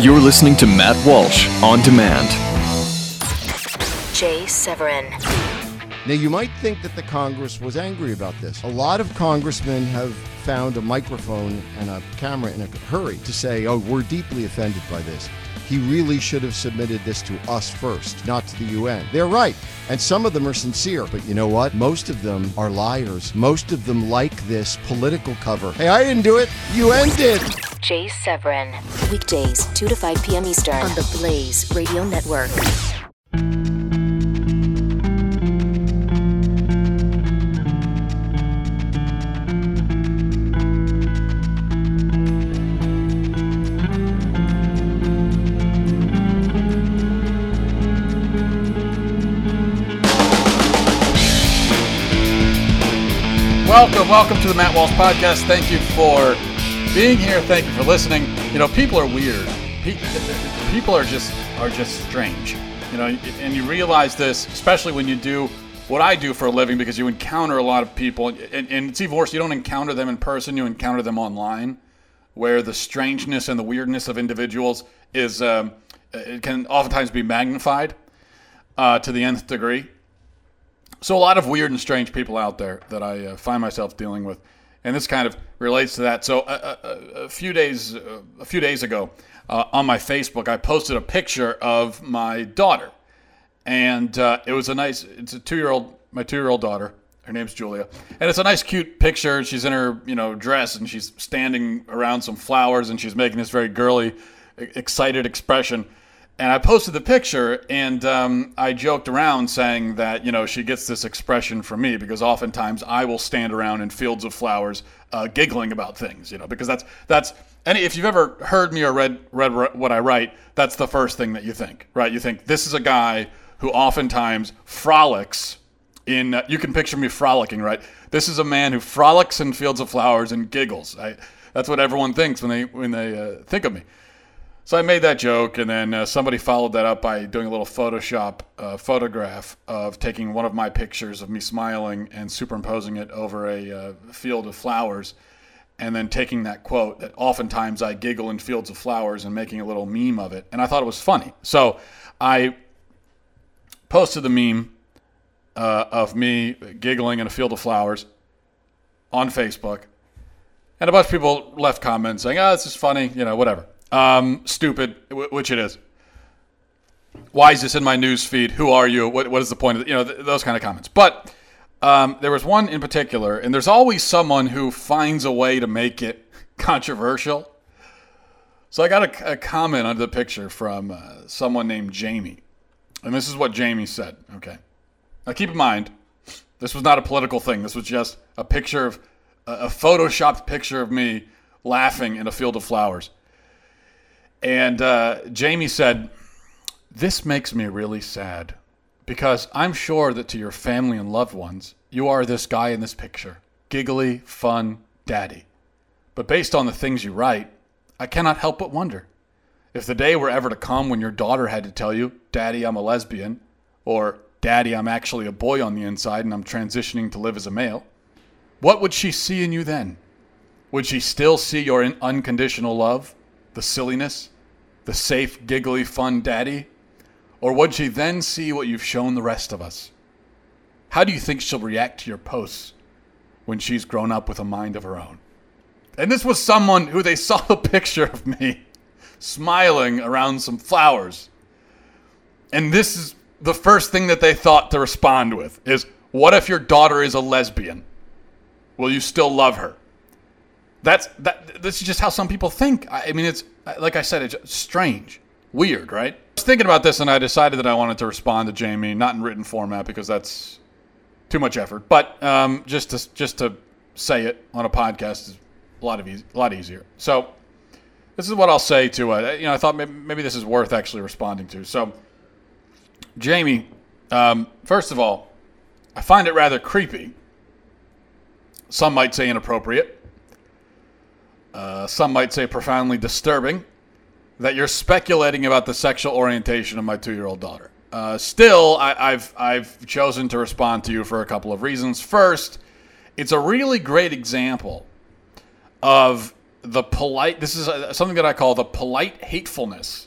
You're listening to Matt Walsh on demand. Jay Severin. Now, you might think that the Congress was angry about this. A lot of congressmen have found a microphone and a camera in a hurry to say, oh, we're deeply offended by this. He really should have submitted this to us first, not to the UN. They're right. And some of them are sincere. But you know what? Most of them are liars. Most of them like this political cover. Hey, I didn't do it. UN did. Jay Severin. Weekdays, 2 to 5 p.m. Eastern on the Blaze Radio Network. Welcome, welcome to the Matt Walsh Podcast. Thank you for being here. Thank you for listening. You know, people are weird. People are just are just strange. You know, and you realize this, especially when you do what I do for a living, because you encounter a lot of people, and, and it's even worse. You don't encounter them in person; you encounter them online, where the strangeness and the weirdness of individuals is um, it can oftentimes be magnified uh, to the nth degree. So a lot of weird and strange people out there that I uh, find myself dealing with, and this kind of relates to that. So uh, uh, a few days uh, a few days ago, uh, on my Facebook, I posted a picture of my daughter, and uh, it was a nice. It's a two year old, my two year old daughter. Her name's Julia, and it's a nice, cute picture. She's in her you know dress, and she's standing around some flowers, and she's making this very girly, excited expression and I posted the picture, and um, I joked around saying that you know she gets this expression from me because oftentimes I will stand around in fields of flowers, uh, giggling about things, you know, because that's that's any if you've ever heard me or read read what I write, that's the first thing that you think, right? You think this is a guy who oftentimes frolics in. Uh, you can picture me frolicking, right? This is a man who frolics in fields of flowers and giggles. I, that's what everyone thinks when they when they uh, think of me. So I made that joke, and then uh, somebody followed that up by doing a little Photoshop uh, photograph of taking one of my pictures of me smiling and superimposing it over a uh, field of flowers, and then taking that quote that oftentimes I giggle in fields of flowers and making a little meme of it. And I thought it was funny. So I posted the meme uh, of me giggling in a field of flowers on Facebook. And a bunch of people left comments saying, oh, this is funny, you know, whatever. Um, stupid, wh- which it is. Why is this in my news feed? Who are you? What, what is the point of it? You know, th- those kind of comments. But um, there was one in particular, and there's always someone who finds a way to make it controversial. So I got a, a comment under the picture from uh, someone named Jamie. And this is what Jamie said. Okay. Now keep in mind, this was not a political thing. This was just a picture of a photoshopped picture of me laughing in a field of flowers. And uh, Jamie said, This makes me really sad because I'm sure that to your family and loved ones, you are this guy in this picture giggly, fun daddy. But based on the things you write, I cannot help but wonder if the day were ever to come when your daughter had to tell you, Daddy, I'm a lesbian, or Daddy, I'm actually a boy on the inside and I'm transitioning to live as a male, what would she see in you then? Would she still see your unconditional love, the silliness, the safe, giggly, fun daddy? Or would she then see what you've shown the rest of us? How do you think she'll react to your posts when she's grown up with a mind of her own? And this was someone who they saw the picture of me smiling around some flowers. And this is the first thing that they thought to respond with is what if your daughter is a lesbian? Will you still love her? That's that this is just how some people think. I mean it's like I said it's strange, weird, right? I was thinking about this and I decided that I wanted to respond to Jamie not in written format because that's too much effort, but um, just to just to say it on a podcast is a lot of easy, a lot easier. So this is what I'll say to uh, you know I thought maybe, maybe this is worth actually responding to. So Jamie, um, first of all, I find it rather creepy. Some might say inappropriate. Uh, some might say profoundly disturbing that you're speculating about the sexual orientation of my two-year-old daughter. Uh, still, I, I've I've chosen to respond to you for a couple of reasons. First, it's a really great example of the polite. This is a, something that I call the polite hatefulness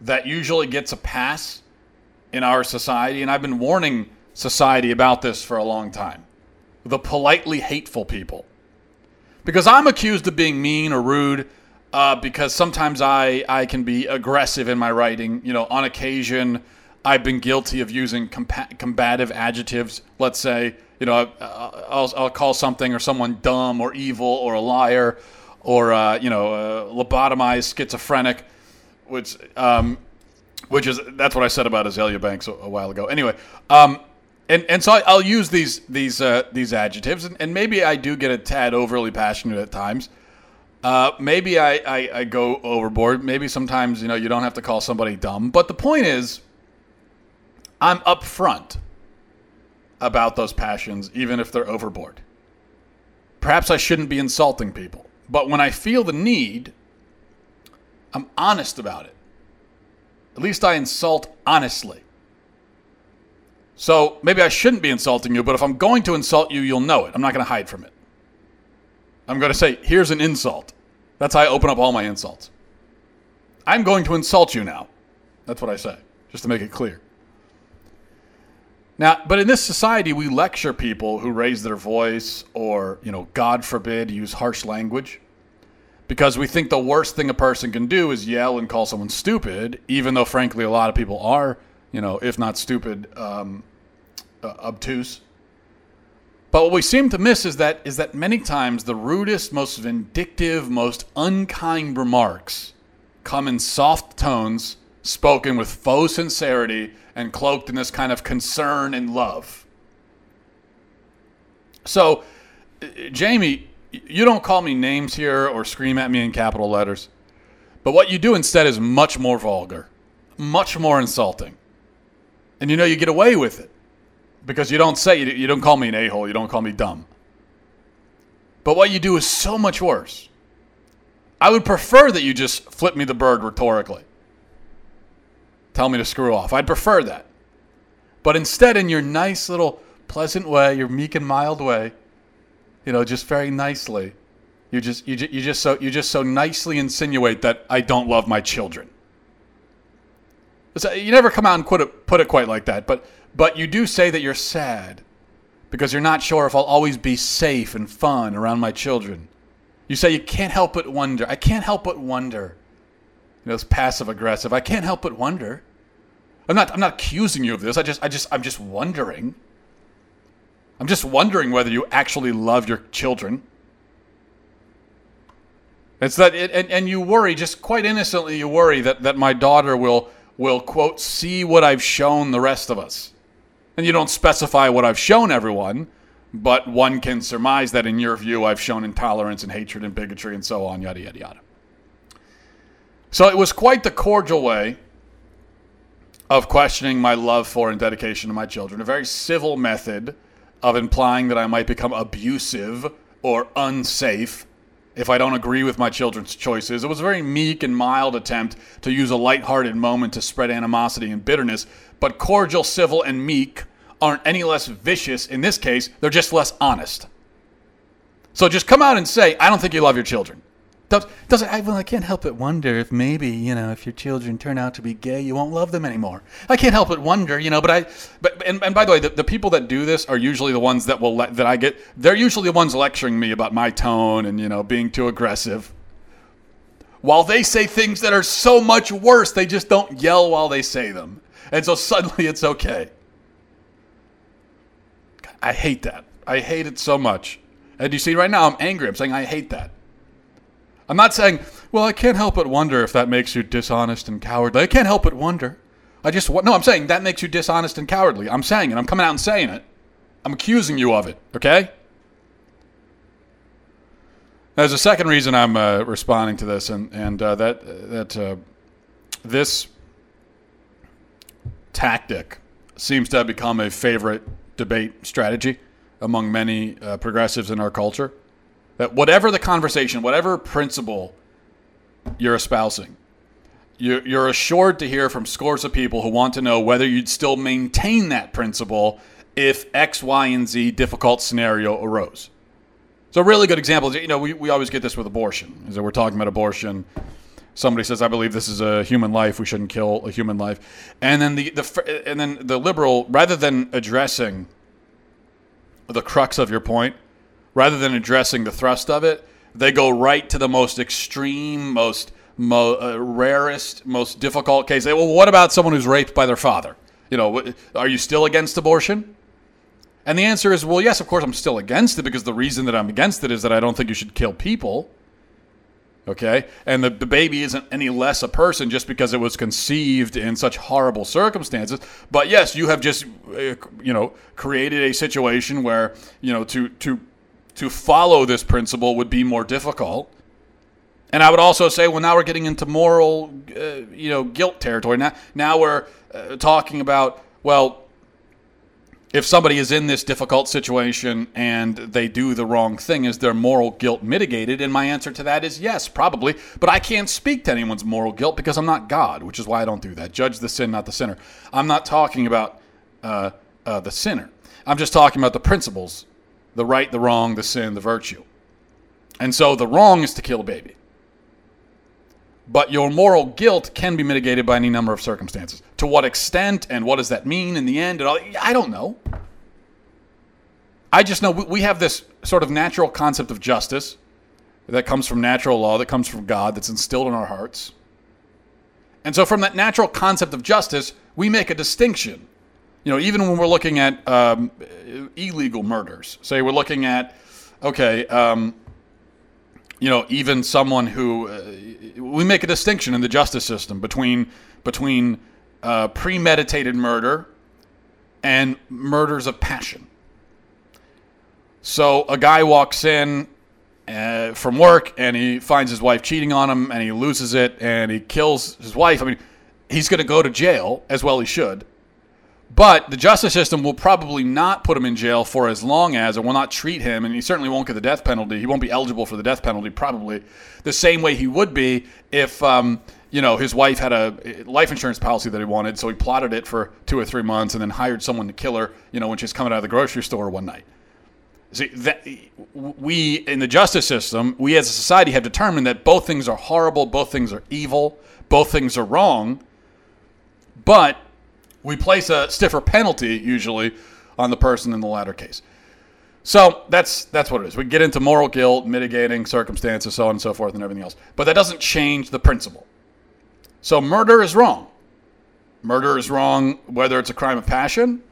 that usually gets a pass in our society, and I've been warning society about this for a long time. The politely hateful people, because I'm accused of being mean or rude. Uh, because sometimes I, I can be aggressive in my writing. You know, on occasion, I've been guilty of using compa- combative adjectives. Let's say, you know, I'll, I'll call something or someone dumb or evil or a liar or, uh, you know, uh, lobotomized, schizophrenic, which, um, which is, that's what I said about Azealia Banks a, a while ago. Anyway, um, and, and so I, will use these these uh, these adjectives, and, and maybe I do get a tad overly passionate at times. Uh, maybe I, I, I, go overboard. Maybe sometimes you know you don't have to call somebody dumb. But the point is, I'm upfront about those passions, even if they're overboard. Perhaps I shouldn't be insulting people, but when I feel the need, I'm honest about it. At least I insult honestly. So maybe I shouldn't be insulting you, but if I'm going to insult you, you'll know it. I'm not going to hide from it. I'm going to say, here's an insult. That's how I open up all my insults. I'm going to insult you now. That's what I say, just to make it clear. Now, but in this society, we lecture people who raise their voice or, you know, God forbid, use harsh language because we think the worst thing a person can do is yell and call someone stupid, even though, frankly, a lot of people are, you know, if not stupid, um, uh, obtuse. But what we seem to miss is that is that many times the rudest, most vindictive, most unkind remarks come in soft tones, spoken with faux sincerity and cloaked in this kind of concern and love. So, Jamie, you don't call me names here or scream at me in capital letters. But what you do instead is much more vulgar, much more insulting. And you know you get away with it because you don't say, you don't call me an a hole, you don't call me dumb. But what you do is so much worse. I would prefer that you just flip me the bird rhetorically tell me to screw off. I'd prefer that. But instead, in your nice little pleasant way, your meek and mild way, you know, just very nicely, you just you, you just so you just so nicely insinuate that I don't love my children. So you never come out and put it put it quite like that, but but you do say that you're sad because you're not sure if I'll always be safe and fun around my children. You say you can't help but wonder. I can't help but wonder. You know, it's passive aggressive. I can't help but wonder. I'm not I'm not accusing you of this. I just I just I'm just wondering. I'm just wondering whether you actually love your children. It's that it, and, and you worry just quite innocently you worry that, that my daughter will will quote see what I've shown the rest of us. And you don't specify what I've shown everyone, but one can surmise that in your view I've shown intolerance and hatred and bigotry and so on, yada yada yada. So it was quite the cordial way of questioning my love for and dedication to my children, a very civil method of implying that I might become abusive or unsafe if I don't agree with my children's choices. It was a very meek and mild attempt to use a light-hearted moment to spread animosity and bitterness, but cordial, civil, and meek aren't any less vicious. In this case, they're just less honest. So just come out and say, I don't think you love your children. Does, I, well, I can't help but wonder if maybe, you know, if your children turn out to be gay, you won't love them anymore. I can't help but wonder, you know, but I, but, and, and by the way, the, the people that do this are usually the ones that will, let, that I get, they're usually the ones lecturing me about my tone and, you know, being too aggressive. While they say things that are so much worse, they just don't yell while they say them. And so suddenly it's okay. I hate that. I hate it so much. And you see, right now I'm angry. I'm saying I hate that. I'm not saying, well, I can't help but wonder if that makes you dishonest and cowardly. I can't help but wonder. I just, no, I'm saying that makes you dishonest and cowardly. I'm saying it. I'm coming out and saying it. I'm accusing you of it, okay? There's a second reason I'm uh, responding to this, and, and uh, that, that uh, this tactic seems to have become a favorite debate strategy among many uh, progressives in our culture that whatever the conversation, whatever principle you're espousing, you're assured to hear from scores of people who want to know whether you'd still maintain that principle if X, Y, and Z difficult scenario arose. So a really good example is, you know, we, we always get this with abortion, is that we're talking about abortion. Somebody says, I believe this is a human life. We shouldn't kill a human life. And then the, the and then the liberal, rather than addressing the crux of your point, rather than addressing the thrust of it, they go right to the most extreme, most mo- uh, rarest, most difficult case. They, well, what about someone who's raped by their father? You know, are you still against abortion? And the answer is, well, yes, of course I'm still against it because the reason that I'm against it is that I don't think you should kill people. Okay? And the, the baby isn't any less a person just because it was conceived in such horrible circumstances. But yes, you have just, uh, you know, created a situation where, you know, to, to, to follow this principle would be more difficult. And I would also say, well, now we're getting into moral, uh, you know, guilt territory. Now, now we're uh, talking about, well, if somebody is in this difficult situation and they do the wrong thing, is their moral guilt mitigated? And my answer to that is yes, probably. But I can't speak to anyone's moral guilt because I'm not God, which is why I don't do that. Judge the sin, not the sinner. I'm not talking about uh, uh, the sinner. I'm just talking about the principles the right, the wrong, the sin, the virtue. And so the wrong is to kill a baby. But your moral guilt can be mitigated by any number of circumstances. To what extent and what does that mean in the end? And all, I don't know. I just know we have this sort of natural concept of justice that comes from natural law, that comes from God, that's instilled in our hearts. And so, from that natural concept of justice, we make a distinction. You know, even when we're looking at um, illegal murders, say we're looking at, okay, um, you know, even someone who uh, we make a distinction in the justice system between between uh, premeditated murder and murders of passion. So a guy walks in uh, from work and he finds his wife cheating on him and he loses it and he kills his wife. I mean, he's going to go to jail as well he should. But the justice system will probably not put him in jail for as long as, or will not treat him, and he certainly won't get the death penalty. He won't be eligible for the death penalty, probably the same way he would be if, um, you know, his wife had a life insurance policy that he wanted, so he plotted it for two or three months and then hired someone to kill her, you know, when she's coming out of the grocery store one night. See, that, we in the justice system, we as a society have determined that both things are horrible, both things are evil, both things are wrong, but we place a stiffer penalty usually on the person in the latter case. So that's that's what it is. We get into moral guilt, mitigating circumstances, so on and so forth, and everything else. But that doesn't change the principle. So murder is wrong. Murder is wrong whether it's a crime of passion.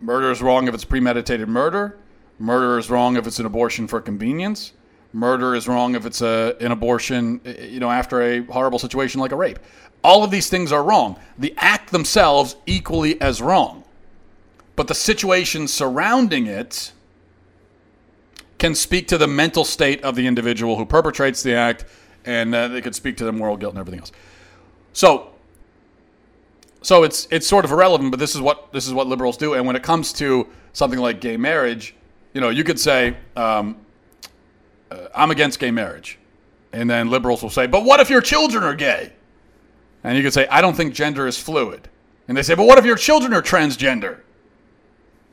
Murder is wrong if it's premeditated murder. Murder is wrong if it's an abortion for convenience. Murder is wrong if it's a, an abortion, you know, after a horrible situation like a rape. All of these things are wrong. The act themselves equally as wrong. But the situation surrounding it can speak to the mental state of the individual who perpetrates the act, and uh, they could speak to the moral guilt and everything else. So, so it's it's sort of irrelevant, but this is what this is what liberals do. And when it comes to something like gay marriage, you know, you could say, um, uh, "I'm against gay marriage," and then liberals will say, "But what if your children are gay?" And you could say, I don't think gender is fluid. And they say, but what if your children are transgender?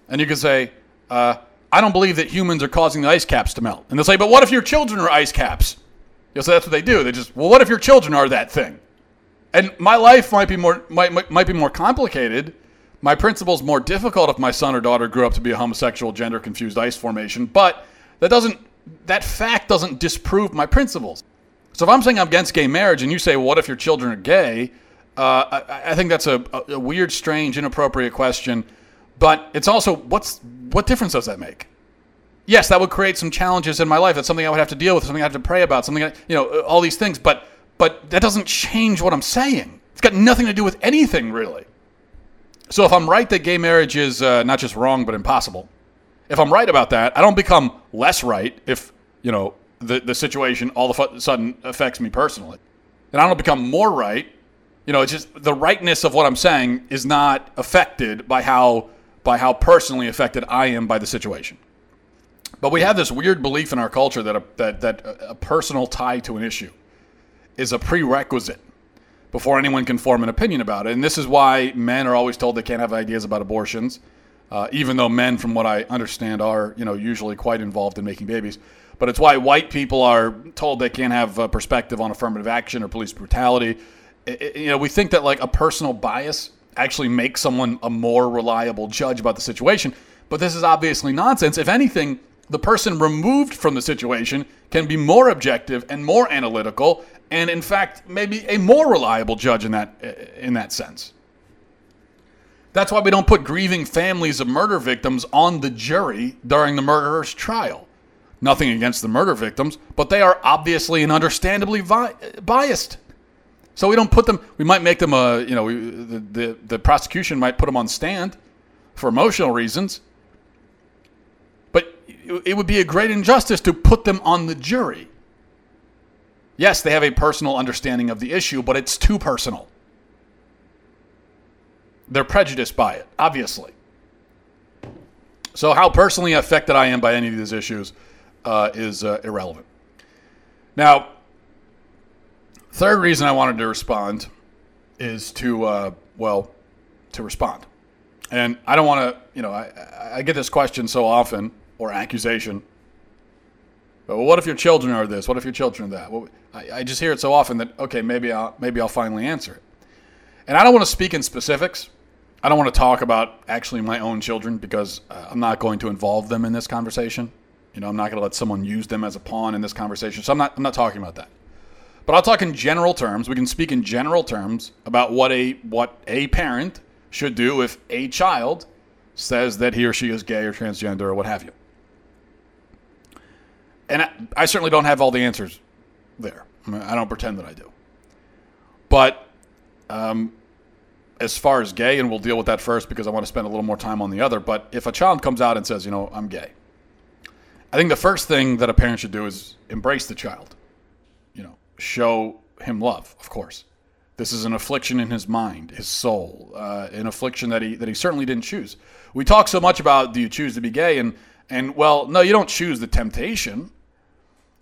And you could say, uh, I don't believe that humans are causing the ice caps to melt. And they'll say, but what if your children are ice caps? You'll say that's what they do. They just, well, what if your children are that thing? And my life might be more might, might be more complicated. My principle's more difficult if my son or daughter grew up to be a homosexual, gender confused ice formation. But that doesn't that fact doesn't disprove my principles. So if I'm saying I'm against gay marriage and you say, what if your children are gay? Uh, I, I, think that's a, a, weird, strange, inappropriate question. But it's also, what's what difference does that make? Yes, that would create some challenges in my life. That's something I would have to deal with, something I have to pray about, something, I, you know, all these things. But, but that doesn't change what I'm saying. It's got nothing to do with anything, really. So if I'm right that gay marriage is uh, not just wrong, but impossible, if I'm right about that, I don't become less right if, you know, the, the situation all of a sudden affects me personally. And I don't become more right. You know, it's just the rightness of what I'm saying is not affected by how by how personally affected I am by the situation. But we have this weird belief in our culture that a, that, that a personal tie to an issue is a prerequisite before anyone can form an opinion about it. And this is why men are always told they can't have ideas about abortions, uh, even though men, from what I understand, are you know usually quite involved in making babies. but it's why white people are told they can't have a perspective on affirmative action or police brutality. I- I- you know, we think that like a personal bias actually makes someone a more reliable judge about the situation, but this is obviously nonsense. If anything, the person removed from the situation can be more objective and more analytical, and in fact, maybe a more reliable judge in that in that sense. That's why we don't put grieving families of murder victims on the jury during the murderer's trial. Nothing against the murder victims, but they are obviously and understandably vi- biased. So we don't put them. We might make them a you know we, the, the the prosecution might put them on stand for emotional reasons, but it it would be a great injustice to put them on the jury. Yes, they have a personal understanding of the issue, but it's too personal. They're prejudiced by it, obviously. So, how personally affected I am by any of these issues uh, is uh, irrelevant. Now, third reason I wanted to respond is to, uh, well, to respond. And I don't want to, you know, I, I get this question so often, or accusation. But what if your children are this? What if your children are that? Well, I, I just hear it so often that okay, maybe I'll maybe I'll finally answer it. And I don't want to speak in specifics. I don't want to talk about actually my own children because uh, I'm not going to involve them in this conversation. You know, I'm not going to let someone use them as a pawn in this conversation. So I'm not I'm not talking about that. But I'll talk in general terms. We can speak in general terms about what a what a parent should do if a child says that he or she is gay or transgender or what have you. And I, I certainly don't have all the answers there. I, I don't pretend that I do. But um, as far as gay, and we'll deal with that first because I want to spend a little more time on the other. But if a child comes out and says, you know, I'm gay, I think the first thing that a parent should do is embrace the child. You know, show him love, of course. This is an affliction in his mind, his soul, uh, an affliction that he that he certainly didn't choose. We talk so much about do you choose to be gay, and and well, no, you don't choose the temptation.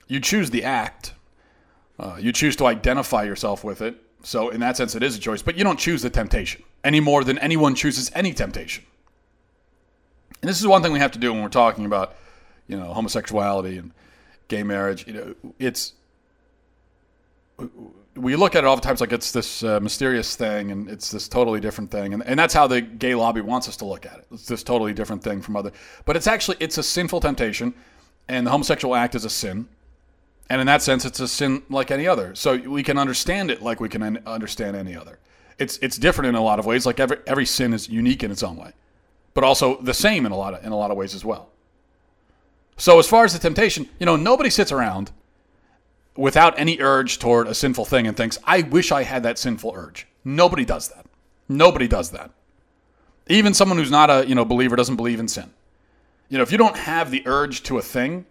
You choose the act. Uh, you choose to identify yourself with it. So in that sense, it is a choice. But you don't choose the temptation any more than anyone chooses any temptation. And this is one thing we have to do when we're talking about, you know, homosexuality and gay marriage. You know, it's we look at it oftentimes like it's this uh, mysterious thing and it's this totally different thing and, and that's how the gay lobby wants us to look at it it's this totally different thing from other but it's actually it's a sinful temptation and the homosexual act is a sin and in that sense it's a sin like any other so we can understand it like we can understand any other it's it's different in a lot of ways like every every sin is unique in its own way but also the same in a lot of in a lot of ways as well so as far as the temptation you know nobody sits around without any urge toward a sinful thing and thinks, I wish I had that sinful urge. Nobody does that. Nobody does that. Even someone who's not a you know believer doesn't believe in sin. You know, if you don't have the urge to a thing,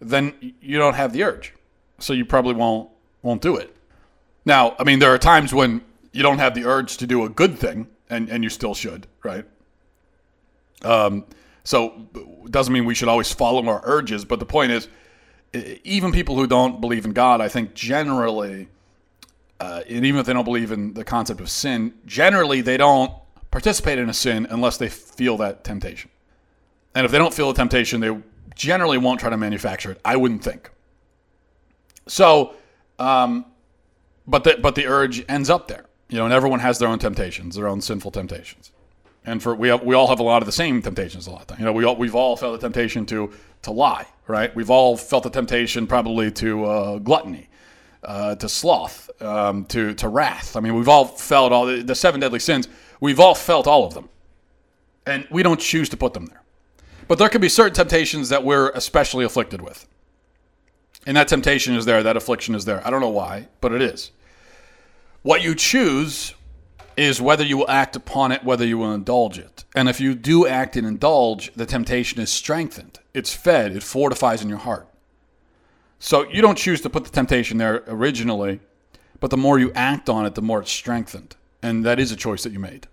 then you don't have the urge. So you probably won't won't do it. Now, I mean, there are times when you don't have the urge to do a good thing, and, and you still should, right? Um, so doesn't mean we should always follow our urges, but the point is, even people who don't believe in God, I think generally, uh, and even if they don't believe in the concept of sin, generally they don't participate in a sin unless they feel that temptation. And if they don't feel the temptation, they generally won't try to manufacture it. I wouldn't think. So, um, but the but the urge ends up there, you know, and everyone has their own temptations, their own sinful temptations. And for we have, we all have a lot of the same temptations a lot of times. You know, we all, we've all felt the temptation to to lie, right? We've all felt the temptation probably to uh, gluttony, uh, to sloth, um, to to wrath. I mean, we've all felt all the, the seven deadly sins. We've all felt all of them, and we don't choose to put them there. But there can be certain temptations that we're especially afflicted with, and that temptation is there. That affliction is there. I don't know why, but it is. What you choose is whether you will act upon it, whether you will indulge it. And if you do act and indulge, the temptation is strengthened, it's fed, it fortifies in your heart. So you don't choose to put the temptation there originally, but the more you act on it, the more it's strengthened. And that is a choice that you made.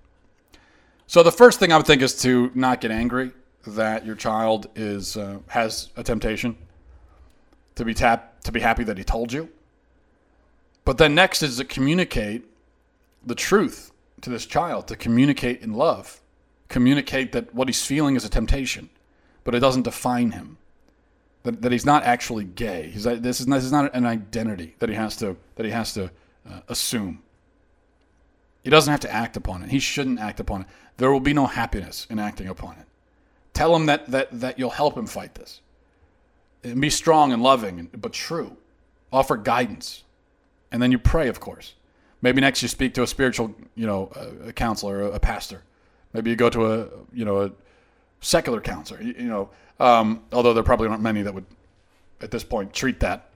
So the first thing I would think is to not get angry that your child is uh, has a temptation. To be tap to be happy that he told you. But then next is to communicate the truth to this child, to communicate in love, communicate that what he's feeling is a temptation, but it doesn't define him. that, that he's not actually gay. He's this is not, this is not an identity that he has to that he has to uh, assume. He doesn't have to act upon it. He shouldn't act upon it. There will be no happiness in acting upon it. Tell him that that that you'll help him fight this. And be strong and loving, but true. Offer guidance, and then you pray, of course. Maybe next you speak to a spiritual, you know, a, counselor, a, a pastor. Maybe you go to a, you know, a secular counselor. You, you know, um, although there probably aren't many that would, at this point, treat that.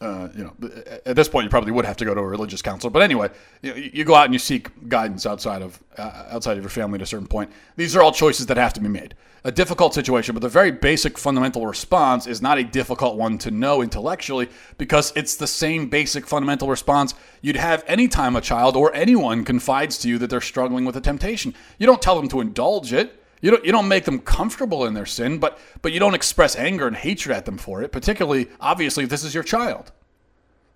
Uh, you know, at this point, you probably would have to go to a religious counselor. But anyway, you, you go out and you seek guidance outside of uh, outside of your family at a certain point. These are all choices that have to be made. A difficult situation, but the very basic fundamental response is not a difficult one to know intellectually because it's the same basic fundamental response you'd have anytime a child or anyone confides to you that they're struggling with a temptation. You don't tell them to indulge it. You don't, you don't make them comfortable in their sin, but, but you don't express anger and hatred at them for it, particularly, obviously, if this is your child.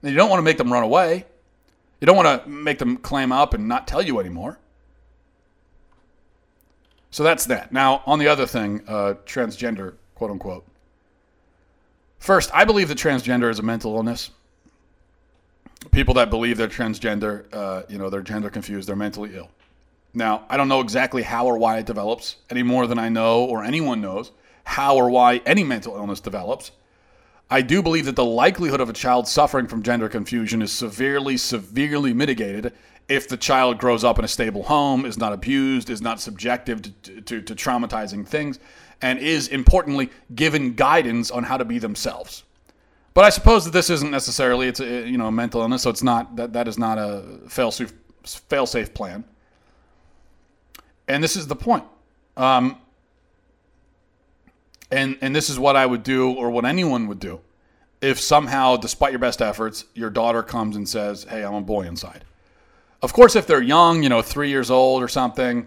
And you don't want to make them run away. You don't want to make them clam up and not tell you anymore. So that's that. Now, on the other thing, uh, transgender, quote unquote. First, I believe that transgender is a mental illness. People that believe they're transgender, uh, you know, they're gender confused, they're mentally ill. Now, I don't know exactly how or why it develops any more than I know or anyone knows how or why any mental illness develops. I do believe that the likelihood of a child suffering from gender confusion is severely, severely mitigated if the child grows up in a stable home, is not abused, is not subjective to, to, to traumatizing things, and is importantly given guidance on how to be themselves. But I suppose that this isn't necessarily it's a you know a mental illness, so it's not that that is not a fail safe plan. And this is the point. Um, and and this is what I would do, or what anyone would do, if somehow, despite your best efforts, your daughter comes and says, "Hey, I'm a boy inside." Of course, if they're young, you know, three years old or something,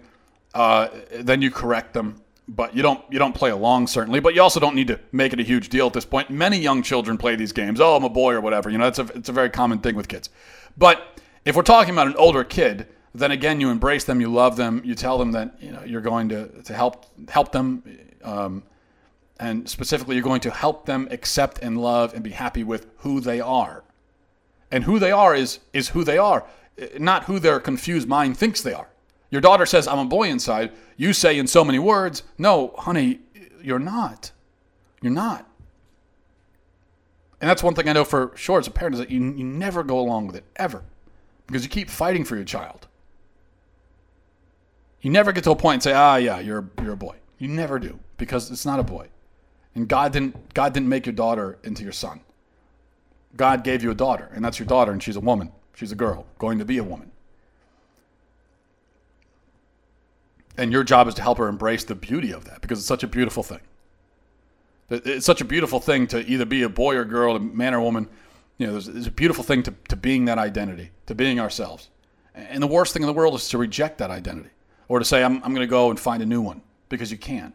uh, then you correct them. But you don't you don't play along certainly. But you also don't need to make it a huge deal at this point. Many young children play these games. Oh, I'm a boy or whatever. You know, it's a it's a very common thing with kids. But if we're talking about an older kid, then again, you embrace them, you love them, you tell them that you know you're going to to help help them. Um, and specifically, you're going to help them accept and love and be happy with who they are. And who they are is is who they are, not who their confused mind thinks they are. Your daughter says, "I'm a boy inside." You say in so many words, "No, honey, you're not. You're not." And that's one thing I know for sure as a parent is that you, you never go along with it ever, because you keep fighting for your child. You never get to a point and say, "Ah, yeah, you're you're a boy." You never do because it's not a boy. And God didn't God didn't make your daughter into your son. God gave you a daughter, and that's your daughter, and she's a woman. She's a girl, going to be a woman. And your job is to help her embrace the beauty of that because it's such a beautiful thing. It's such a beautiful thing to either be a boy or girl, a man or woman. You know, there's, there's a beautiful thing to, to being that identity, to being ourselves. And the worst thing in the world is to reject that identity or to say, I'm, I'm going to go and find a new one because you can.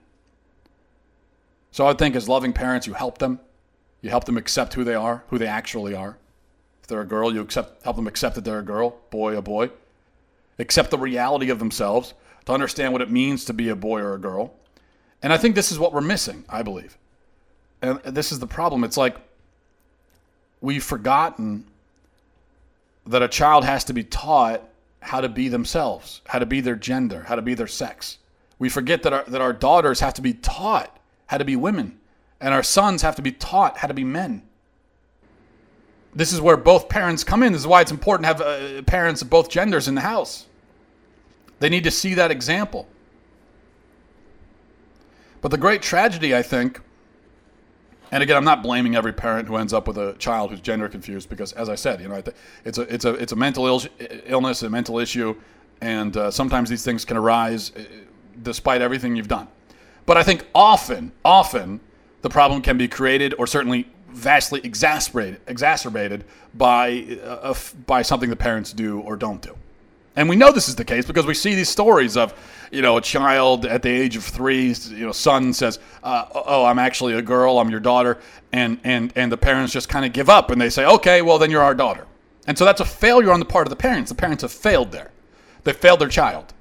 So I would think as loving parents, you help them. You help them accept who they are, who they actually are. If they're a girl, you accept, help them accept that they're a girl, boy, a boy. Accept the reality of themselves, to understand what it means to be a boy or a girl. And I think this is what we're missing, I believe. And this is the problem. It's like we've forgotten that a child has to be taught how to be themselves, how to be their gender, how to be their sex. We forget that our, that our daughters have to be taught how to be women, and our sons have to be taught how to be men. This is where both parents come in. This is why it's important to have uh, parents of both genders in the house. They need to see that example. But the great tragedy, I think, and again, I'm not blaming every parent who ends up with a child who's gender confused because, as I said, you know, it's a it's a it's a mental Ill- illness, a mental issue, and uh, sometimes these things can arise uh, despite everything you've done. But I think often, often, the problem can be created or certainly vastly exacerbated, exacerbated by uh, by something the parents do or don't do. And we know this is the case because we see these stories of, you know, a child at the age of three, you know, son says, uh, "Oh, I'm actually a girl. I'm your daughter," and and and the parents just kind of give up and they say, "Okay, well then you're our daughter." And so that's a failure on the part of the parents. The parents have failed there. They failed their child.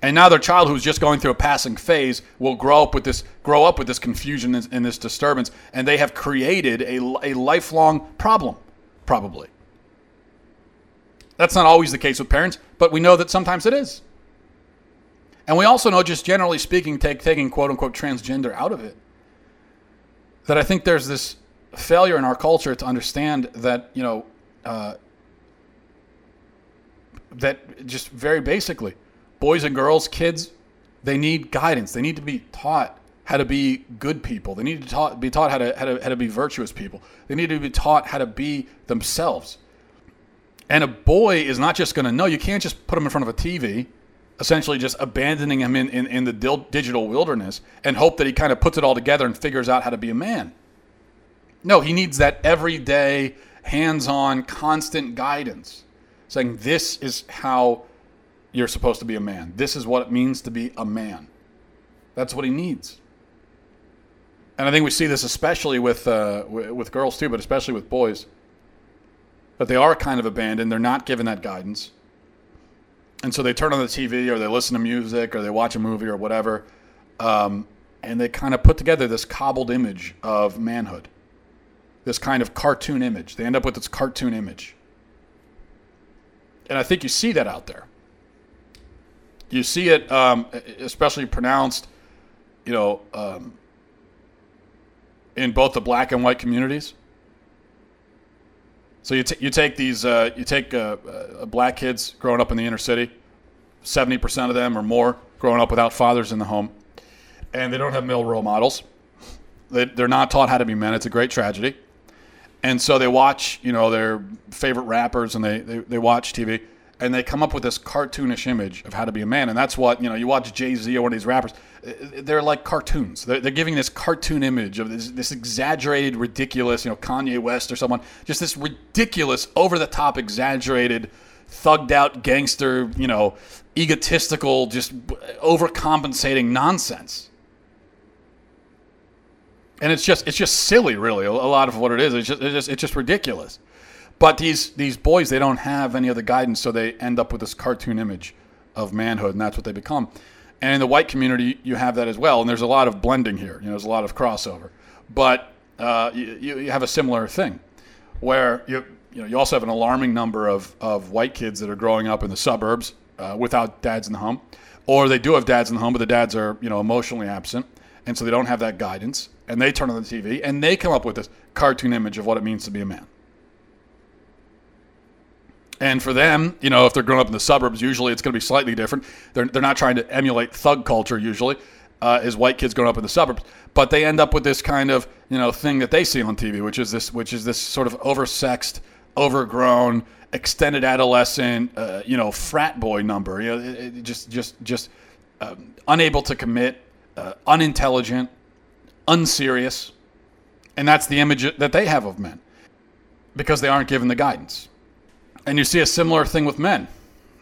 And now their child who's just going through a passing phase will grow up with this grow up with this confusion and, and this disturbance, and they have created a, a lifelong problem, probably. That's not always the case with parents, but we know that sometimes it is. And we also know, just generally speaking, take, taking quote unquote transgender out of it, that I think there's this failure in our culture to understand that, you know, uh, that just very basically, boys and girls, kids, they need guidance. They need to be taught how to be good people. They need to be taught how to, how, to, how to be virtuous people. They need to be taught how to be themselves. And a boy is not just going to know. You can't just put him in front of a TV, essentially just abandoning him in, in, in the digital wilderness and hope that he kind of puts it all together and figures out how to be a man. No, he needs that everyday, hands on, constant guidance saying, This is how you're supposed to be a man. This is what it means to be a man. That's what he needs. And I think we see this especially with, uh, with girls too, but especially with boys that they are kind of abandoned. They're not given that guidance. And so they turn on the TV or they listen to music or they watch a movie or whatever. Um, and they kind of put together this cobbled image of manhood, this kind of cartoon image. They end up with this cartoon image. And I think you see that out there. You see it, um, especially pronounced, you know, um, in both the black and white communities. So you, t- you take these uh, you take uh, uh, black kids growing up in the inner city, seventy percent of them or more growing up without fathers in the home, and they don't have male role models. They, they're not taught how to be men. It's a great tragedy, and so they watch you know their favorite rappers and they, they, they watch TV and they come up with this cartoonish image of how to be a man, and that's what you know. You watch Jay Z or one of these rappers; they're like cartoons. They're, they're giving this cartoon image of this, this, exaggerated, ridiculous, you know, Kanye West or someone, just this ridiculous, over the top, exaggerated, thugged out gangster, you know, egotistical, just overcompensating nonsense. And it's just it's just silly, really. A lot of what it is, it's just it's just, it's just ridiculous. But these these boys, they don't have any other guidance, so they end up with this cartoon image of manhood, and that's what they become. And in the white community, you have that as well. And there's a lot of blending here. You know, there's a lot of crossover. But uh, you, you have a similar thing, where you you know you also have an alarming number of of white kids that are growing up in the suburbs uh, without dads in the home, or they do have dads in the home, but the dads are you know emotionally absent, and so they don't have that guidance, and they turn on the TV and they come up with this cartoon image of what it means to be a man. And for them, you know, if they're growing up in the suburbs, usually it's going to be slightly different. They're, they're not trying to emulate thug culture usually, uh, as white kids growing up in the suburbs, but they end up with this kind of you know thing that they see on TV, which is this which is this sort of oversexed, overgrown, extended adolescent, uh, you know, frat boy number. You know, it, it just just just um, unable to commit, uh, unintelligent, unserious, and that's the image that they have of men because they aren't given the guidance. And you see a similar thing with men,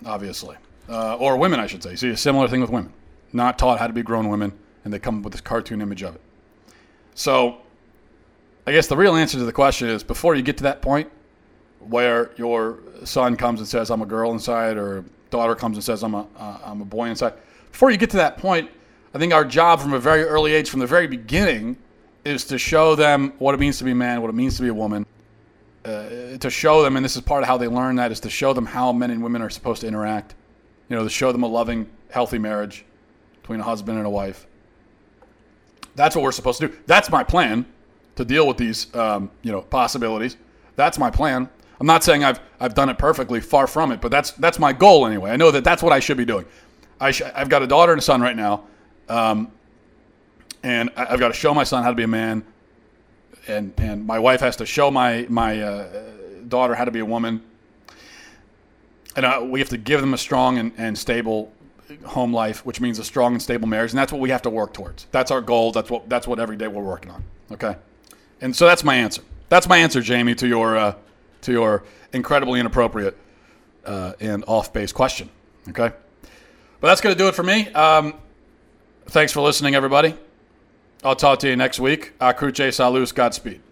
obviously, uh, or women, I should say. You see a similar thing with women, not taught how to be grown women, and they come up with this cartoon image of it. So, I guess the real answer to the question is before you get to that point where your son comes and says, I'm a girl inside, or daughter comes and says, I'm a, uh, I'm a boy inside, before you get to that point, I think our job from a very early age, from the very beginning, is to show them what it means to be a man, what it means to be a woman, uh, to show them, and this is part of how they learn that, is to show them how men and women are supposed to interact. You know, to show them a loving, healthy marriage between a husband and a wife. That's what we're supposed to do. That's my plan to deal with these, um, you know, possibilities. That's my plan. I'm not saying I've I've done it perfectly, far from it, but that's that's my goal anyway. I know that that's what I should be doing. I sh- I've got a daughter and a son right now, um, and I've got to show my son how to be a man and and my wife has to show my my uh, daughter how to be a woman, and uh, we have to give them a strong and, and stable home life, which means a strong and stable marriage, and that's what we have to work towards. That's our goal. That's what that's what every day we're working on. Okay, and so that's my answer. That's my answer, Jamie, to your uh, to your incredibly inappropriate uh, and off base question. Okay, but that's going to do it for me. Um, thanks for listening, everybody. I'll talk to you next week. Akruche Salus, Godspeed.